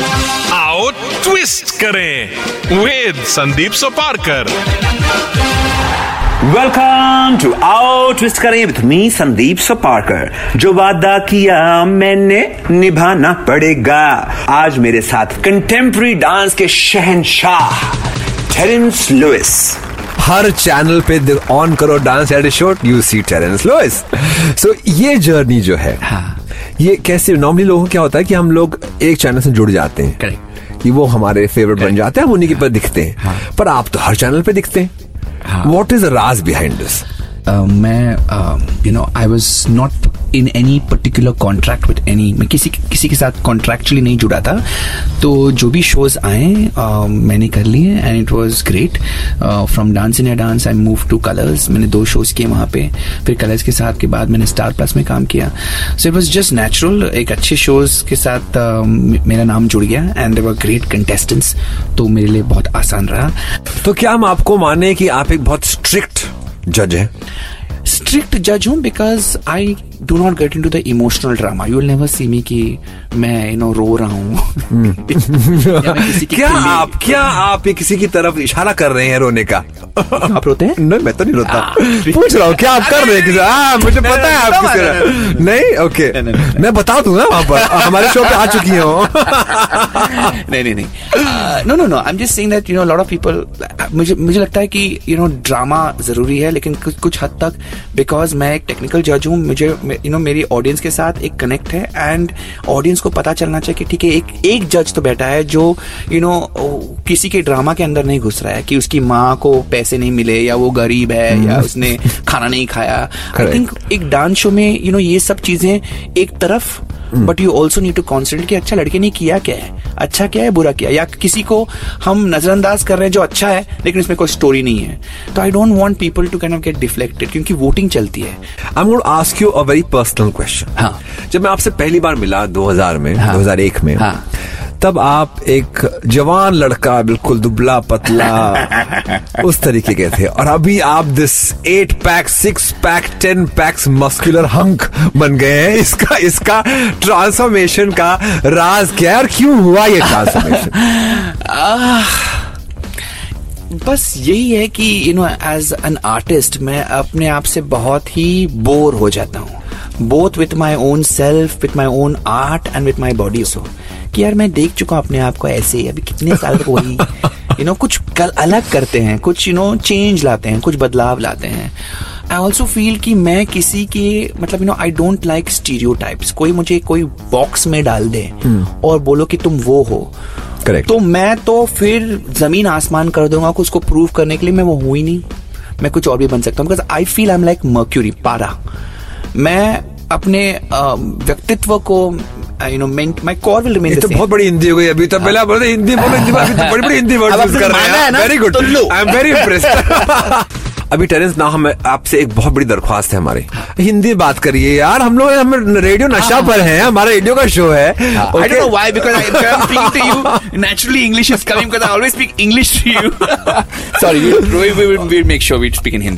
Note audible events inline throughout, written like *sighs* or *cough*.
आओ ट्विस्ट करें with Sandeep Soparkar. Welcome to आओ ट्विस्ट करें विथ मी संदीप सोपारकर। जो वादा किया मैंने निभाना पड़ेगा। आज मेरे साथ कंटेम्प्रेरी डांस के शहनशाह टेरेंस लुइस हर चैनल पे ऑन करो dance show you see Terence Lewis so ये जर्नी जो है। ये कैसे नॉर्मली लोगों क्या होता है कि हम लोग एक चैनल से जुड़ जाते हैं. कि वो हमारे फेवरेट बन जाते हैं हम उन्हीं के पर दिखते हैं। पर आप तो हर चैनल पे दिखते हैं। वॉट इज़ द राज बिहाइंड दिस मैं you know I was not in any particular contract with any मैं किसी किसी के साथ कॉन्ट्रैक्चुअली नहीं जुड़ा था तो जो भी शोज़ आए uh, मैंने कर लिए and it was great from dance in dance I move to Colors मैंने दो शोज़ किए वहाँ पे. फिर कलर्स के साथ के बाद मैंने स्टार प्लस में काम किया. So it was just natural एक अच्छे शोज़ के साथ uh, मेरा नाम जुड़ गया एंड देवर ग्रेट कंटेस्टेंट्स तो मेरे लिए बहुत आसान रहा. तो क्या हम आपको माने कि आप एक बहुत स्ट्रिक्ट जज हैं? स्ट्रिक्ट जज हूँ because I do not get in to the emotional drama you will never see me कि मैं यू नो रो रहा हूँ क्या आप क्या आप ये किसी की तरफ़ इशारा कर रहे हैं रोने का आप रोते हैं नहीं मैं तो नहीं रोता पूछ रहा हूँ। क्या आप कर रहे हैं हाँ मुझे पता है आप किस नहीं, ओके। मैं बता दूँगा वहाँ पर। हमारे शो पे आ चुकी हो। *laughs* नहीं नहीं नहीं। No no no I am just saying that you know lot of people मुझे मुझे लगता है कि यू नो ड्रामा ज़रूरी है लेकिन कुछ हद तक बिकॉज़ मैं एक टेक्निकल जज हूँ मुझे यू नो मेरी ऑडियंस के साथ एक कनेक्ट है एंड ऑडियंस को पता चलना चाहिए कि ठीक है एक एक जज तो बैठा है जो यू you नो know, किसी के ड्रामा के अंदर नहीं घुस रहा है कि उसकी माँ को पैसे नहीं मिले या वो गरीब है या उसने खाना नहीं खाया। आई थिंक एक डांस शो में यू you नो know, ये सब चीज़ें एक तरफ़ but you also need to concentrate कि अच्छा लड़के ने किया क्या है अच्छा क्या है बुरा क्या या किसी को हम नजरअंदाज कर रहे हैं जो अच्छा है लेकिन इसमें कोई स्टोरी नहीं है तो I don't want people to can get deflected क्योंकि वोटिंग चलती है I vote ask you a very personal question हाँ। जब मैं आपसे पहली बार मिला 2000 में हाँ। 2001 में हाँ। तब आप एक जवान लड़का बिल्कुल दुबला पतला *laughs* उस तरीके के थे। और अभी आप this eight pack six pack ten packs muscular hunk बन गए हैं। इसका इसका ट्रांसफॉर्मेशन का राज क्या है और क्यों हुआ ये ट्रांसफॉर्मेशन *laughs* बस यही है कि you know as an artist मैं अपने आप से बहुत ही बोर हो जाता हूँ। Both with my own self with my own art and with my body so कि यार मैं देख चुका हूँ अपने आप को ऐसे अभी कितने साल तक वही यू नो कुछ कल अलग करते हैं कुछ यू नो चेंज लाते हैं कुछ बदलाव लाते हैं। आई ऑल्सो फील कि मैं किसी के मतलब you know I don't like stereo कोई मुझे कोई बॉक्स में डाल दे hmm. और बोलो कि तुम वो हो। Correct. तो मैं तो फिर ज़मीन आसमान कर दूँगा कि उसको प्रूव करने के लिए मैं वो हूँ ही नहीं। मैं कुछ और भी बन सकता हूँ because I feel I am like mercury पारा मैं अपने व्यक्तित्व को you know meant my core will remain तो बहुत बड़ी हिंदी हो गई अभी तो पहले आप बोलते हिंदी बोलो हिंदी तो *laughs* बड़ी बड़ी हिंदी वर्ड यूज़ कर रहे हैं very good I am very impressed अभी टेरेंस ना हम आपसे एक बहुत बड़ी दरख्वास्त है हमारी। हिंदी में बात करिए यार हम लोग हम रेडियो नशा पर हैं हमारा रेडियो का शो है। *laughs* *laughs*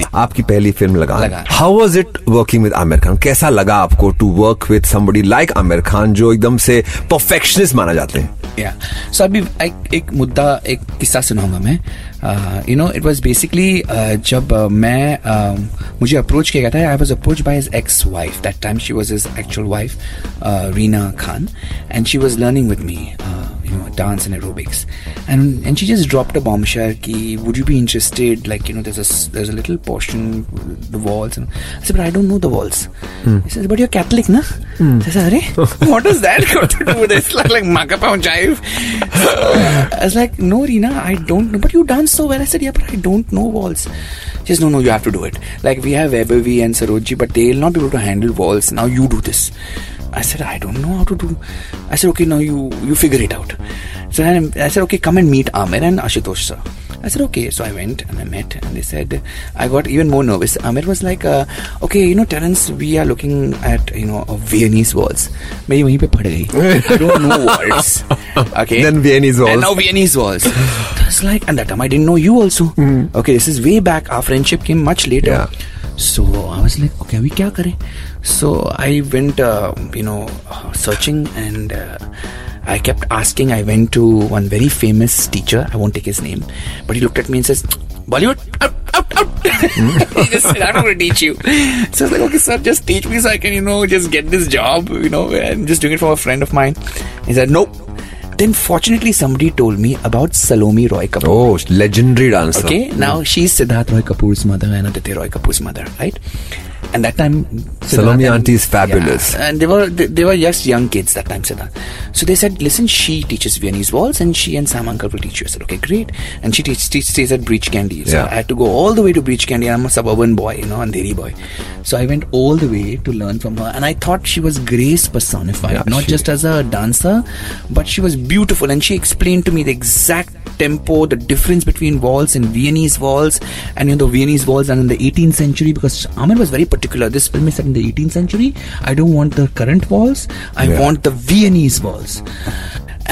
*laughs* आपकी पहली फ़िल्म लगा। How was it working with Aamir Khan कैसा लगा आपको to work with somebody like Aamir Khan जो एकदम से परफेक्शनिस्ट माना जाते हैं? या सो अभी एक मुद्दा एक किस्सा सुनाऊँगा मैं। You know it was basically जब uh, मैं uh, मुझे अप्रोच किया गया था I was approach by his ex wife that time she was his actual wife Reena Khan and she was learning with me dance and aerobics. And and she just dropped a bombshell ki would you be interested? Like you know there's a there's a little portion the walls and I said but I don't know the walls. Hmm. He says but you're Catholic na? Hmm. I said *laughs* what does that got to do with this? *laughs* Like like Makapao jive. So, I was like no Reena I don't know but you dance so well. I said yeah but I don't know walls. She says no no you have to do it. Like we have Webervi and Saroji but they'll not be able to handle walls. Now you do this I said, I don't know how to do. I said, okay, now you you figure it out. So then I said, okay, come and meet Amir and Ashutosh sir. I said, okay. So I went and I met, and they said, I got even more nervous. Amir was like, uh, okay, you know, Terence, we are looking at you know a Viennese waltz. मेरी वहीं पे पड़ गई. I don't know waltz. *laughs* Okay. Then Viennese waltz. And now Viennese waltz. *sighs* I was like, and that time I didn't know you also. Okay, this is way back. Our friendship came much later. Yeah. So I was like, okay, we kya it. So I went, uh, you know, searching and uh, I kept asking. I went to one very famous teacher. I won't take his name, but he looked at me and says, Bollywood, *laughs* he just said, I'm going to teach you. *laughs* So I was like, okay, sir, just teach me so I can, you know, just get this job, you know, I'm just doing it for a friend of mine. He said, nope. Then fortunately somebody told me about Salome Roy Kapoor. Oh, legendary dancer. Okay, now she's Siddharth Roy Kapoor's mother and Aditya Roy Kapoor's mother, right? And that time, Salome Siddharth auntie is fabulous. Yeah, and they were they, they were just young kids that time, Siddharth. So they said, "Listen, she teaches Viennese waltz, and she and Sam Uncle will teach you." I said, "Okay, great." And she teach, teach, stays at Breach Candy. So Yeah. I had to go all the way to Breach Candy. I'm a suburban boy, you know, Andheri boy. So I went all the way to learn from her, and I thought she was grace personified, Yeah, not she- just as a dancer, but she was beautiful, and she explained to me the exact tempo, the difference between waltz and Viennese waltz, and you know the Viennese waltz and in the 18th century because Amir was very particular. This film is set in the 18th century. I don't want the current waltz. I Yeah. want the Viennese waltz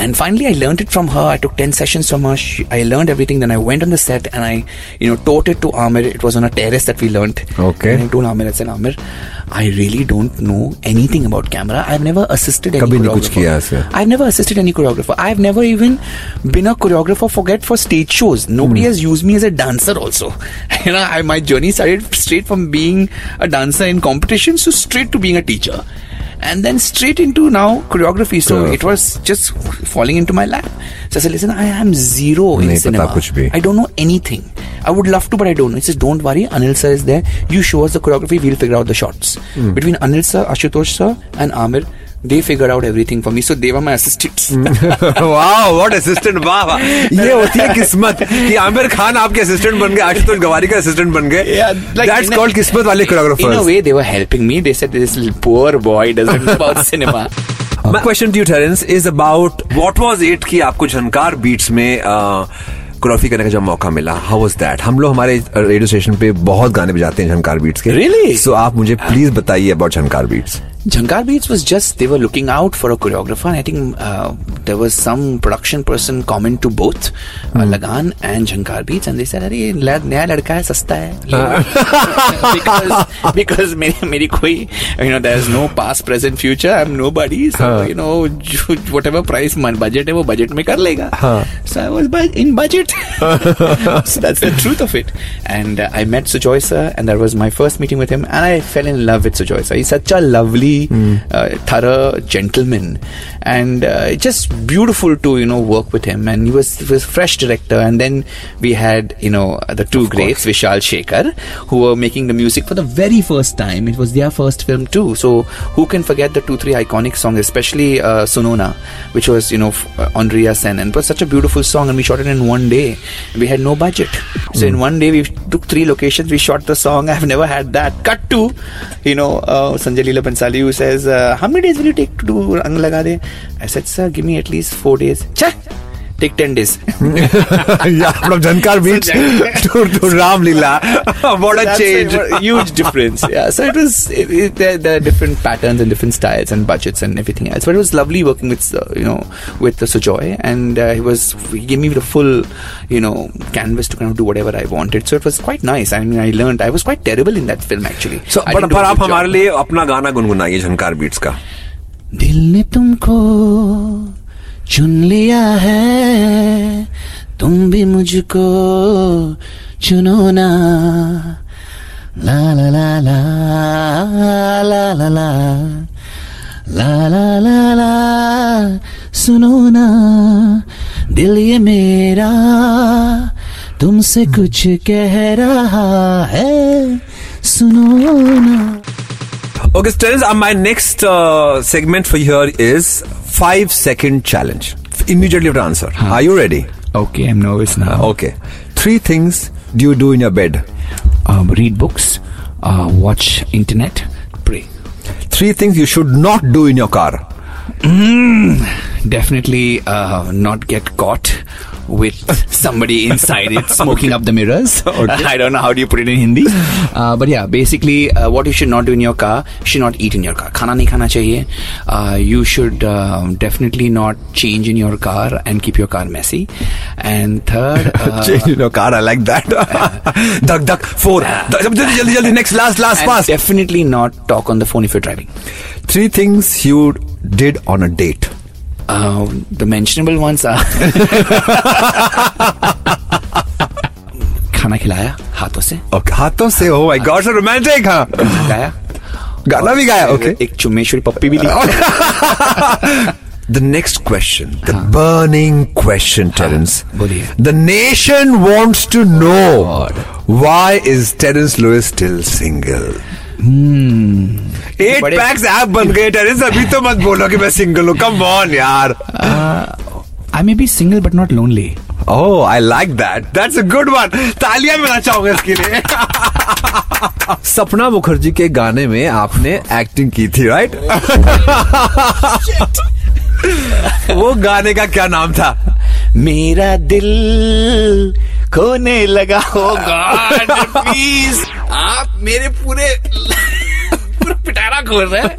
and finally i learned it from her. I took 10 sessions from her. She, i learned everything. Then i went on the set and i you know taught it to amir. It was on a terrace that we learned. Okay. And i told amir i said amir i really don't know anything about camera. I've never assisted any Kabhi choreographer. kiya, sir. i've never assisted any choreographer. I've never even been a choreographer forget for stage shows. Nobody has used me as a dancer also. *laughs* You know I, my journey started straight from being a dancer in competitions to straight to being a teacher And then straight into now choreography. So Choreography. it was just falling into my lap. So I said, listen, I am zero in नहीं पता cinema. कुछ भी। I don't know anything. I would love to, but I don't know. He says, don't worry. Anil sir is there. You show us the choreography. We'll figure out the shots. Hmm. Between Anil sir, Ashutosh sir, and Amir, they figured out everything for me. So they were my assistants. वाह what assistant वाह वाह ये होती है किस्मत कि आमिर खान आपके assistant बन गए आशुतोष गवारी का असिस्टेंट बन गए दैट्स in a- कॉल्ड किस्मत वाले In a choreographer's way, they were helping me. They said, this little poor boy doesn't know about cinema. *laughs* My question to you, Terence, is about what was it कि आपको Jhankaar Beats में choreography करने का जब मौका मिला हाउ वाज दैट हम लोग हमारे रेडियो स्टेशन पे बहुत गाने बजाते हैं झनकार बीट्स के रियली Really? सो so, आप मुझे प्लीज़ बताइए about Jhankaar Beats Jankar Beats was just they were looking out for a choreographer. And I think uh, there was some production person comment to both uh, Lagan and Jankar Beats, and they said, "अरे लड़- नया लड़का है सस्ता है." because because मेरी मेरी कोई you know there is no past, present, future. I'm nobody. So you know whatever price my budget है वो budget में कर लेगा. So I was in budget. so that's the truth of it. And uh, I met Sujoy sir, and that was my first meeting with him, and I fell in love with Sujoy sir. He's such a lovely, uh, thorough gentleman, and uh, just beautiful to you know work with him. And he was he was fresh director, and then we had you know the two greats, Vishal Shekhar, who were making the music for the very first time. It was their first film too. So who can forget the two three iconic songs, especially uh, Sonona, which was you know uh, Andrea Sen, and it was such a beautiful song, and we shot it in one day. We had no budget, so in one day we took three locations. We shot the song. *laughs* I've never had that. Cut to, you know, uh, Sanjay Leela Bansali who says, uh, "How many days will you take to do Rang Laga De?" I said, "Sir, give me at least four days." Cha, take ten days. yeah, from Jankar Beach to, to Ram Leela. what a That's change. a huge difference. Yeah, so it was it, it, there, there are different patterns and different styles and budgets and everything else. But it was lovely working with uh, you know with the Sujoy, and uh, he was he gave me the full you know canvas to kind of do whatever I wanted. So it was quite nice. I mean, I learned. I was quite terrible in that film actually. So, I पर आप. हमारे लिए अपना गाना गुनगुनाइए झनकार beats का दिल ने तुमको चुन लिया है। तुम भी मुझको चुनो ना। ला ला ला ला ला ला ला। ला ला ला ला सुनो ना। दिल ये मेरा तुमसे कुछ कह रहा है सुनो ना। Okay, Terence, uh, my next uh, segment for five second challenge. Immediately have to answer. Are you ready? Okay, I'm nervous now. Okay. Three things do you do in your bed? Um, read books, uh, watch internet, pray. Three things you should not do in your car. Definitely uh, not get caught with somebody inside it *laughs* smoking okay. up the mirrors. *laughs* Okay. I don't know how do you put it in Hindi. *laughs* Uh, but yeah, basically, uh, what you should not do in your car, should not eat in your car. Khana nahi khana chahiye. Uh, you should um, definitely not change in your car and keep your car messy. And third, uh, change in your car. I like that. duck, duck, four. Jaldi, jaldi, next, last, last, pass. Definitely not talk on the phone if you're driving. Three things you did on a date. Uh, the mentionable ones are खाना खिलाया हाथों से Okay, हाथों से oh my god, so romantic, हाँ. गाया गाना भी गाया, okay. एक चुम्मेश्वरी पप्पी भी ली The next question, the हाँ. burning question, Terence. बोलिए। The nation wants to know why is Terence Lewis still single? Eight बड़े- packs ऐप बन गए टेरेंस अभी तो मत बोलो कि मैं सिंगल हूँ। कम ऑन यार। I may be single but not lonely Oh, I like that. That's a good one. तालियाँ मिलना चाहूँगा इसके लिए। सपना मुखर्जी के गाने में आपने एक्टिंग की थी राइट वो गाने का क्या नाम था? मेरा दिल खोने लगा *laughs* होगा प्लीज़ आप मेरे पूरे पूरा पिटारा खोल रहे हैं।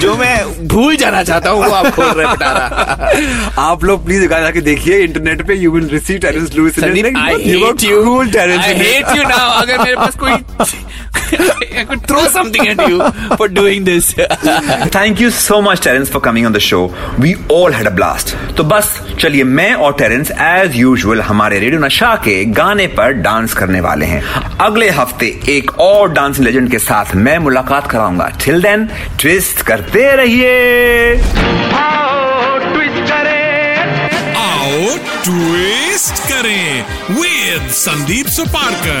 जो मैं भूल जाना चाहता हूँ वो आप खोल रहे पिटारा। आप लोग प्लीज़ जाके देखिए इंटरनेट पे you will receive Terence Lewis I hate you I hate you now अगर मेरे पास कोई I could throw something at you for doing this. Thank you so much Terence for coming on the show we all had a blast तो बस चलिए मैं और Terence as usual हमारे radio Nasha के गाने पर डांस करने वाले हैं। अगले हफ़्ते एक और डांसिंग लेजेंड के साथ मैं मुलाकात कराऊँगा। टिल देन ट्विस्ट करते रहिए। ट्विस्ट करें। विद संदीप सुपारकर